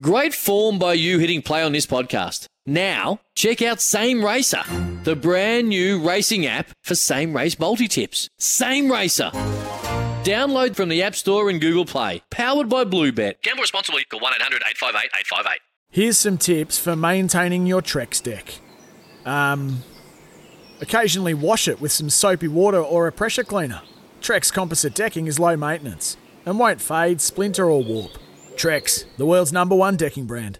Great form by you hitting play on this podcast. Now, check out Same Racer, the brand new racing app for same race multi tips. Same Racer. Download from the App Store and Google Play. Powered by Bluebet. Gamble responsibly. Call 1 800 858 858. Here's some tips for maintaining your Trex deck. Um, occasionally wash it with some soapy water or a pressure cleaner. Trex composite decking is low maintenance and won't fade, splinter, or warp. Trex, the world's number one decking brand.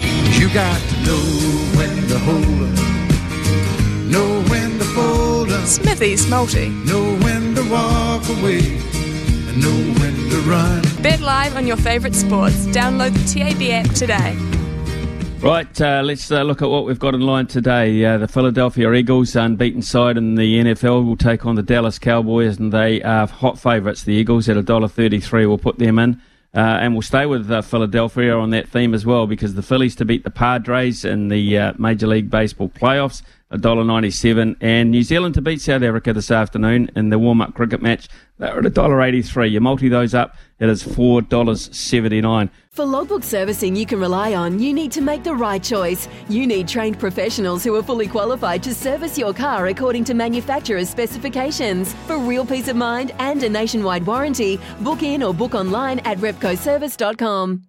You got to know when to hold 'em, know when to fold 'em, Smithy's Multi. know when to walk away, and know when to run. Bet live on your favourite sports. Download the TAB app today. Right, uh, let's uh, look at what we've got in line today. Uh, the Philadelphia Eagles, unbeaten side in the NFL, will take on the Dallas Cowboys, and they are hot favourites. The Eagles at $1.33 will put them in. Uh, and we'll stay with uh, Philadelphia on that theme as well because the Phillies to beat the Padres in the uh, Major League Baseball playoffs, $1.97. And New Zealand to beat South Africa this afternoon in the warm up cricket match, they're at $1.83. You multi those up, it is $4.79. For logbook servicing you can rely on, you need to make the right choice. You need trained professionals who are fully qualified to service your car according to manufacturer's specifications. For real peace of mind and a nationwide warranty, book in or book online at repcoservice.com.